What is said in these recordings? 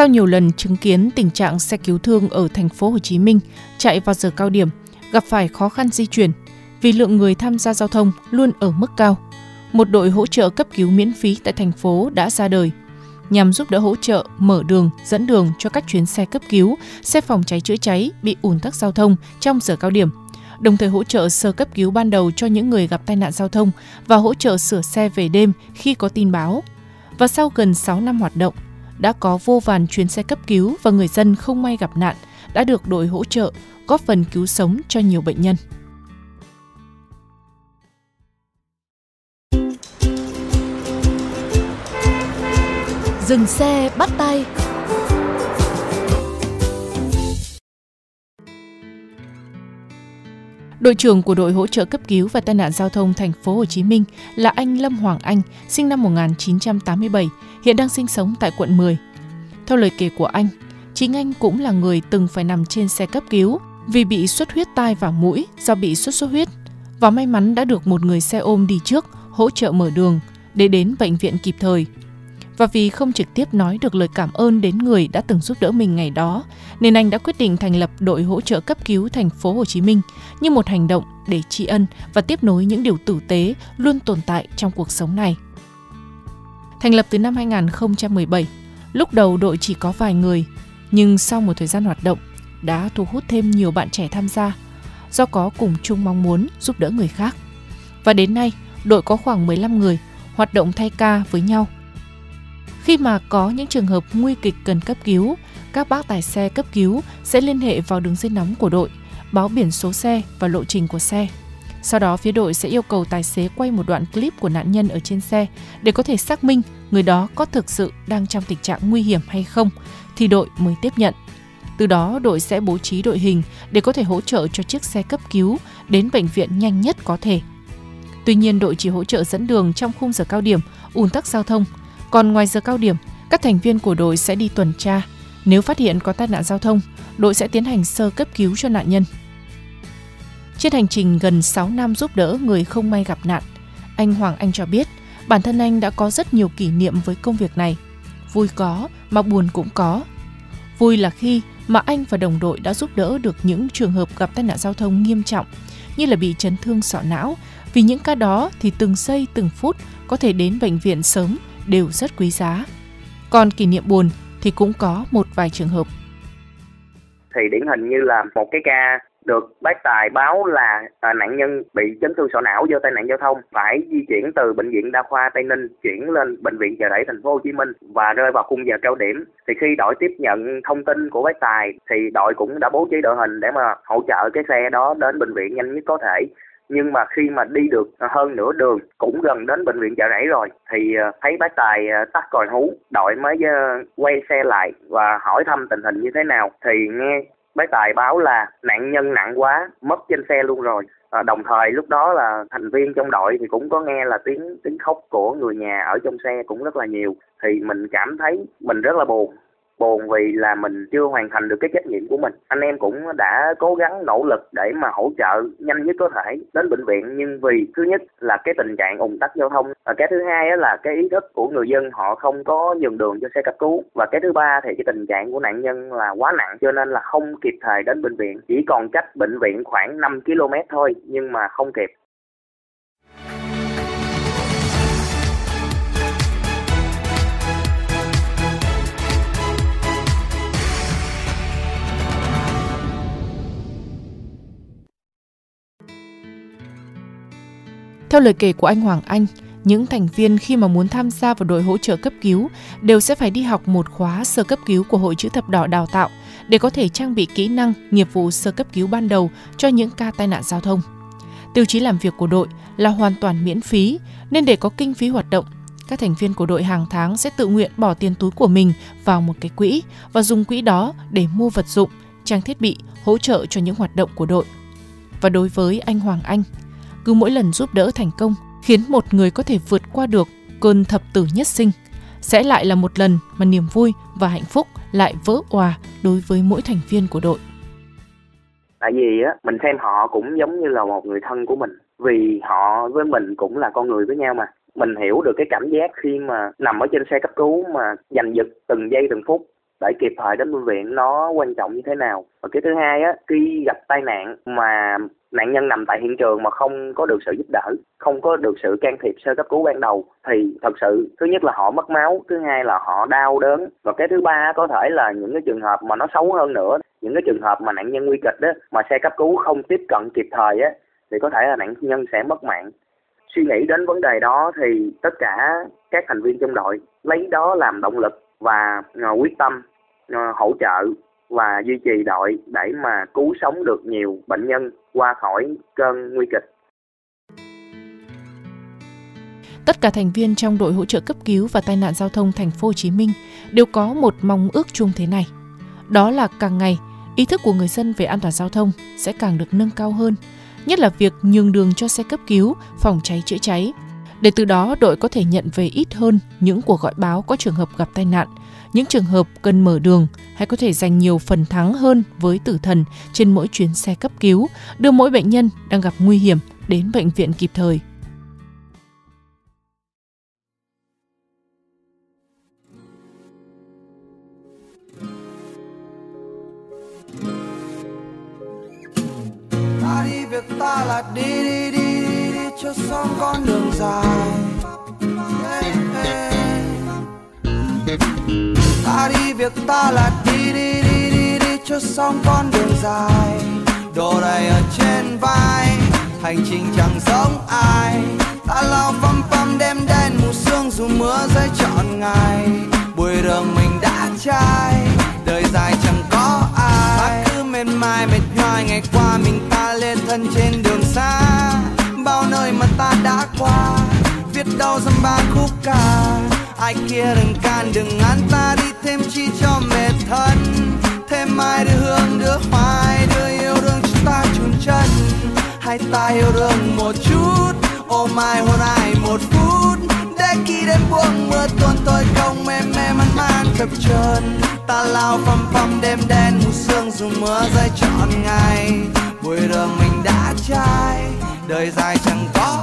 Sau nhiều lần chứng kiến tình trạng xe cứu thương ở thành phố Hồ Chí Minh chạy vào giờ cao điểm, gặp phải khó khăn di chuyển vì lượng người tham gia giao thông luôn ở mức cao, một đội hỗ trợ cấp cứu miễn phí tại thành phố đã ra đời nhằm giúp đỡ hỗ trợ mở đường, dẫn đường cho các chuyến xe cấp cứu, xe phòng cháy chữa cháy bị ùn tắc giao thông trong giờ cao điểm, đồng thời hỗ trợ sơ cấp cứu ban đầu cho những người gặp tai nạn giao thông và hỗ trợ sửa xe về đêm khi có tin báo. Và sau gần 6 năm hoạt động, đã có vô vàn chuyến xe cấp cứu và người dân không may gặp nạn đã được đội hỗ trợ, góp phần cứu sống cho nhiều bệnh nhân. Dừng xe, bắt tay Đội trưởng của đội hỗ trợ cấp cứu và tai nạn giao thông thành phố Hồ Chí Minh là anh Lâm Hoàng Anh, sinh năm 1987, hiện đang sinh sống tại quận 10. Theo lời kể của anh, chính anh cũng là người từng phải nằm trên xe cấp cứu vì bị xuất huyết tai và mũi do bị sốt xuất huyết và may mắn đã được một người xe ôm đi trước hỗ trợ mở đường để đến bệnh viện kịp thời. Và vì không trực tiếp nói được lời cảm ơn đến người đã từng giúp đỡ mình ngày đó, nên anh đã quyết định thành lập đội hỗ trợ cấp cứu thành phố Hồ Chí Minh như một hành động để tri ân và tiếp nối những điều tử tế luôn tồn tại trong cuộc sống này. Thành lập từ năm 2017, lúc đầu đội chỉ có vài người, nhưng sau một thời gian hoạt động đã thu hút thêm nhiều bạn trẻ tham gia do có cùng chung mong muốn giúp đỡ người khác. Và đến nay, đội có khoảng 15 người hoạt động thay ca với nhau. Khi mà có những trường hợp nguy kịch cần cấp cứu, các bác tài xe cấp cứu sẽ liên hệ vào đường dây nóng của đội, báo biển số xe và lộ trình của xe. Sau đó phía đội sẽ yêu cầu tài xế quay một đoạn clip của nạn nhân ở trên xe để có thể xác minh người đó có thực sự đang trong tình trạng nguy hiểm hay không thì đội mới tiếp nhận. Từ đó đội sẽ bố trí đội hình để có thể hỗ trợ cho chiếc xe cấp cứu đến bệnh viện nhanh nhất có thể. Tuy nhiên đội chỉ hỗ trợ dẫn đường trong khung giờ cao điểm, ùn tắc giao thông. Còn ngoài giờ cao điểm, các thành viên của đội sẽ đi tuần tra. Nếu phát hiện có tai nạn giao thông, đội sẽ tiến hành sơ cấp cứu cho nạn nhân. Trên hành trình gần 6 năm giúp đỡ người không may gặp nạn, anh Hoàng Anh cho biết bản thân anh đã có rất nhiều kỷ niệm với công việc này. Vui có, mà buồn cũng có. Vui là khi mà anh và đồng đội đã giúp đỡ được những trường hợp gặp tai nạn giao thông nghiêm trọng như là bị chấn thương sọ não. Vì những ca đó thì từng giây từng phút có thể đến bệnh viện sớm đều rất quý giá. Còn kỷ niệm buồn thì cũng có một vài trường hợp. thì điển hình như là một cái ca được bác tài báo là à, nạn nhân bị chấn thương sọ não do tai nạn giao thông phải di chuyển từ bệnh viện đa khoa Tây Ninh chuyển lên bệnh viện chợ rẫy thành phố Hồ Chí Minh và rơi vào khung giờ cao điểm thì khi đội tiếp nhận thông tin của bác tài thì đội cũng đã bố trí đội hình để mà hỗ trợ cái xe đó đến bệnh viện nhanh nhất có thể nhưng mà khi mà đi được hơn nửa đường cũng gần đến bệnh viện chợ rẫy rồi thì ờ, thấy bác tài ờ, tắt còi hú đội mới ờ, quay xe lại và hỏi thăm tình hình như thế nào. Thì nghe bác tài báo là nạn nhân nặng quá mất trên xe luôn rồi. À, đồng thời lúc đó là thành viên trong đội thì cũng có nghe là tiếng tiếng khóc của người nhà ở trong xe cũng rất là nhiều. Thì mình cảm thấy mình rất là buồn buồn vì là mình chưa hoàn thành được cái trách nhiệm của mình. Anh em cũng đã cố gắng, nỗ lực để mà hỗ trợ nhanh nhất có thể đến bệnh viện. Nhưng vì thứ nhất là cái tình trạng ủng tắc giao thông, và cái thứ hai là cái ý thức của người dân họ không có nhường đường cho xe cấp cứu. Và cái thứ ba thì cái tình trạng của nạn nhân là quá nặng, cho nên là không kịp thời đến bệnh viện. Chỉ còn cách bệnh viện khoảng 5 km thôi, nhưng mà không kịp. Theo lời kể của anh Hoàng Anh, những thành viên khi mà muốn tham gia vào đội hỗ trợ cấp cứu đều sẽ phải đi học một khóa sơ cấp cứu của Hội chữ thập đỏ đào tạo để có thể trang bị kỹ năng, nghiệp vụ sơ cấp cứu ban đầu cho những ca tai nạn giao thông. Tiêu chí làm việc của đội là hoàn toàn miễn phí, nên để có kinh phí hoạt động, các thành viên của đội hàng tháng sẽ tự nguyện bỏ tiền túi của mình vào một cái quỹ và dùng quỹ đó để mua vật dụng, trang thiết bị hỗ trợ cho những hoạt động của đội. Và đối với anh Hoàng Anh, cứ mỗi lần giúp đỡ thành công khiến một người có thể vượt qua được cơn thập tử nhất sinh, sẽ lại là một lần mà niềm vui và hạnh phúc lại vỡ òa đối với mỗi thành viên của đội. Tại vì á, mình xem họ cũng giống như là một người thân của mình. Vì họ với mình cũng là con người với nhau mà. Mình hiểu được cái cảm giác khi mà nằm ở trên xe cấp cứu mà giành giật từng giây từng phút để kịp thời đến bệnh viện nó quan trọng như thế nào và cái thứ hai á khi gặp tai nạn mà nạn nhân nằm tại hiện trường mà không có được sự giúp đỡ, không có được sự can thiệp sơ cấp cứu ban đầu thì thật sự, thứ nhất là họ mất máu, thứ hai là họ đau đớn. Và cái thứ ba có thể là những cái trường hợp mà nó xấu hơn nữa, những cái trường hợp mà nạn nhân nguy kịch đó mà xe cấp cứu không tiếp cận kịp thời á, thì có thể là nạn nhân sẽ mất mạng. Suy nghĩ đến vấn đề đó thì tất cả các thành viên trong đội lấy đó làm động lực và à, quyết tâm à, hỗ trợ và duy trì đội để mà cứu sống được nhiều bệnh nhân qua khỏi cơn nguy kịch. Tất cả thành viên trong đội hỗ trợ cấp cứu và tai nạn giao thông thành phố Hồ Chí Minh đều có một mong ước chung thế này. Đó là càng ngày ý thức của người dân về an toàn giao thông sẽ càng được nâng cao hơn, nhất là việc nhường đường cho xe cấp cứu, phòng cháy chữa cháy. Để từ đó đội có thể nhận về ít hơn những cuộc gọi báo có trường hợp gặp tai nạn, những trường hợp cần mở đường hay có thể giành nhiều phần thắng hơn với tử thần trên mỗi chuyến xe cấp cứu, đưa mỗi bệnh nhân đang gặp nguy hiểm đến bệnh viện kịp thời. ta đi việc ta là đi đi đi cho xong con đường dài. Hey, hey. ta đi việc ta là đi đi đi đi đi cho xong con đường dài. Đồ đầy ở trên vai hành trình chẳng giống ai. Ta lao phăm phăm đêm đen mù sương dù mưa rơi trọn ngày. Bụi đường mình đã chai đời dài chẳng có ai. Ta cứ mệt mỏi mệt nhoài ngày qua mình ta lên thân trên qua, viết đau dăm ba khúc ca. Ai kia đừng can, đừng ngăn ta, đi thêm chi cho mệt thân. Thêm mai đưa hương, đưa hoài đưa yêu đương chúng ta chùn chân. Hai ta yêu đương một chút ôm ai hôn ai một phút. Để khi đêm buông mưa tuôn tôi không mềm mềm man man chập chờn. Ta lao phăm phăm đêm đen mù sương dù mưa rơi trọn ngày. Bụi đường mình đã chai đời dài chẳng có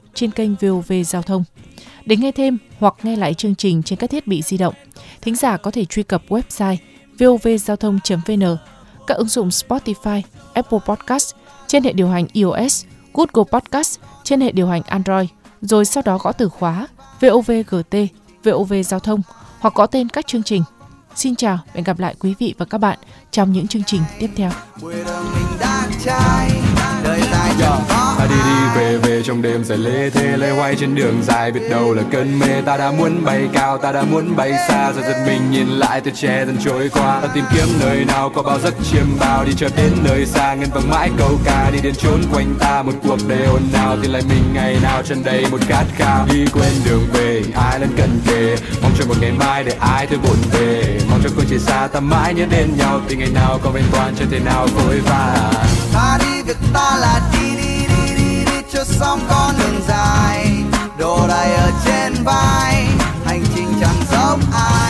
trên kênh VOV Giao thông. Để nghe thêm hoặc nghe lại chương trình trên các thiết bị di động, thính giả có thể truy cập website vovgiao thông.vn, các ứng dụng Spotify, Apple Podcast trên hệ điều hành iOS, Google Podcast trên hệ điều hành Android, rồi sau đó gõ từ khóa VOVGT, VOV Giao thông hoặc có tên các chương trình. Xin chào và hẹn gặp lại quý vị và các bạn trong những chương trình tiếp theo. mình đã đời dài chẳng có Ta đi đi về về trong đêm dài lê thế lê hoay trên đường dài. Biết đâu là cơn mê, ta đã muốn bay cao, ta đã muốn bay xa. Rồi giật mình nhìn lại từ che dần trôi qua. Ta tìm kiếm nơi nào có bao giấc chiêm bao, đi chợt đến nơi xa. Ngân vang mãi câu ca, đi đến chốn quanh ta. Một cuộc đời ồn nào thì lại mình ngày nào chân đầy một khát khao. Đi quên đường về, ai lên cận kề mong cho một ngày mai để ai tôi buồn về. Mong cho phương trời xa ta mãi nhớ đến nhau. Thì ngày nào có bên toàn chưa thể nào vội vàng. Ta đi, việc ta là đi đi đi xong con đường dài đồ đầy ở trên vai. Hành trình chẳng giống ai.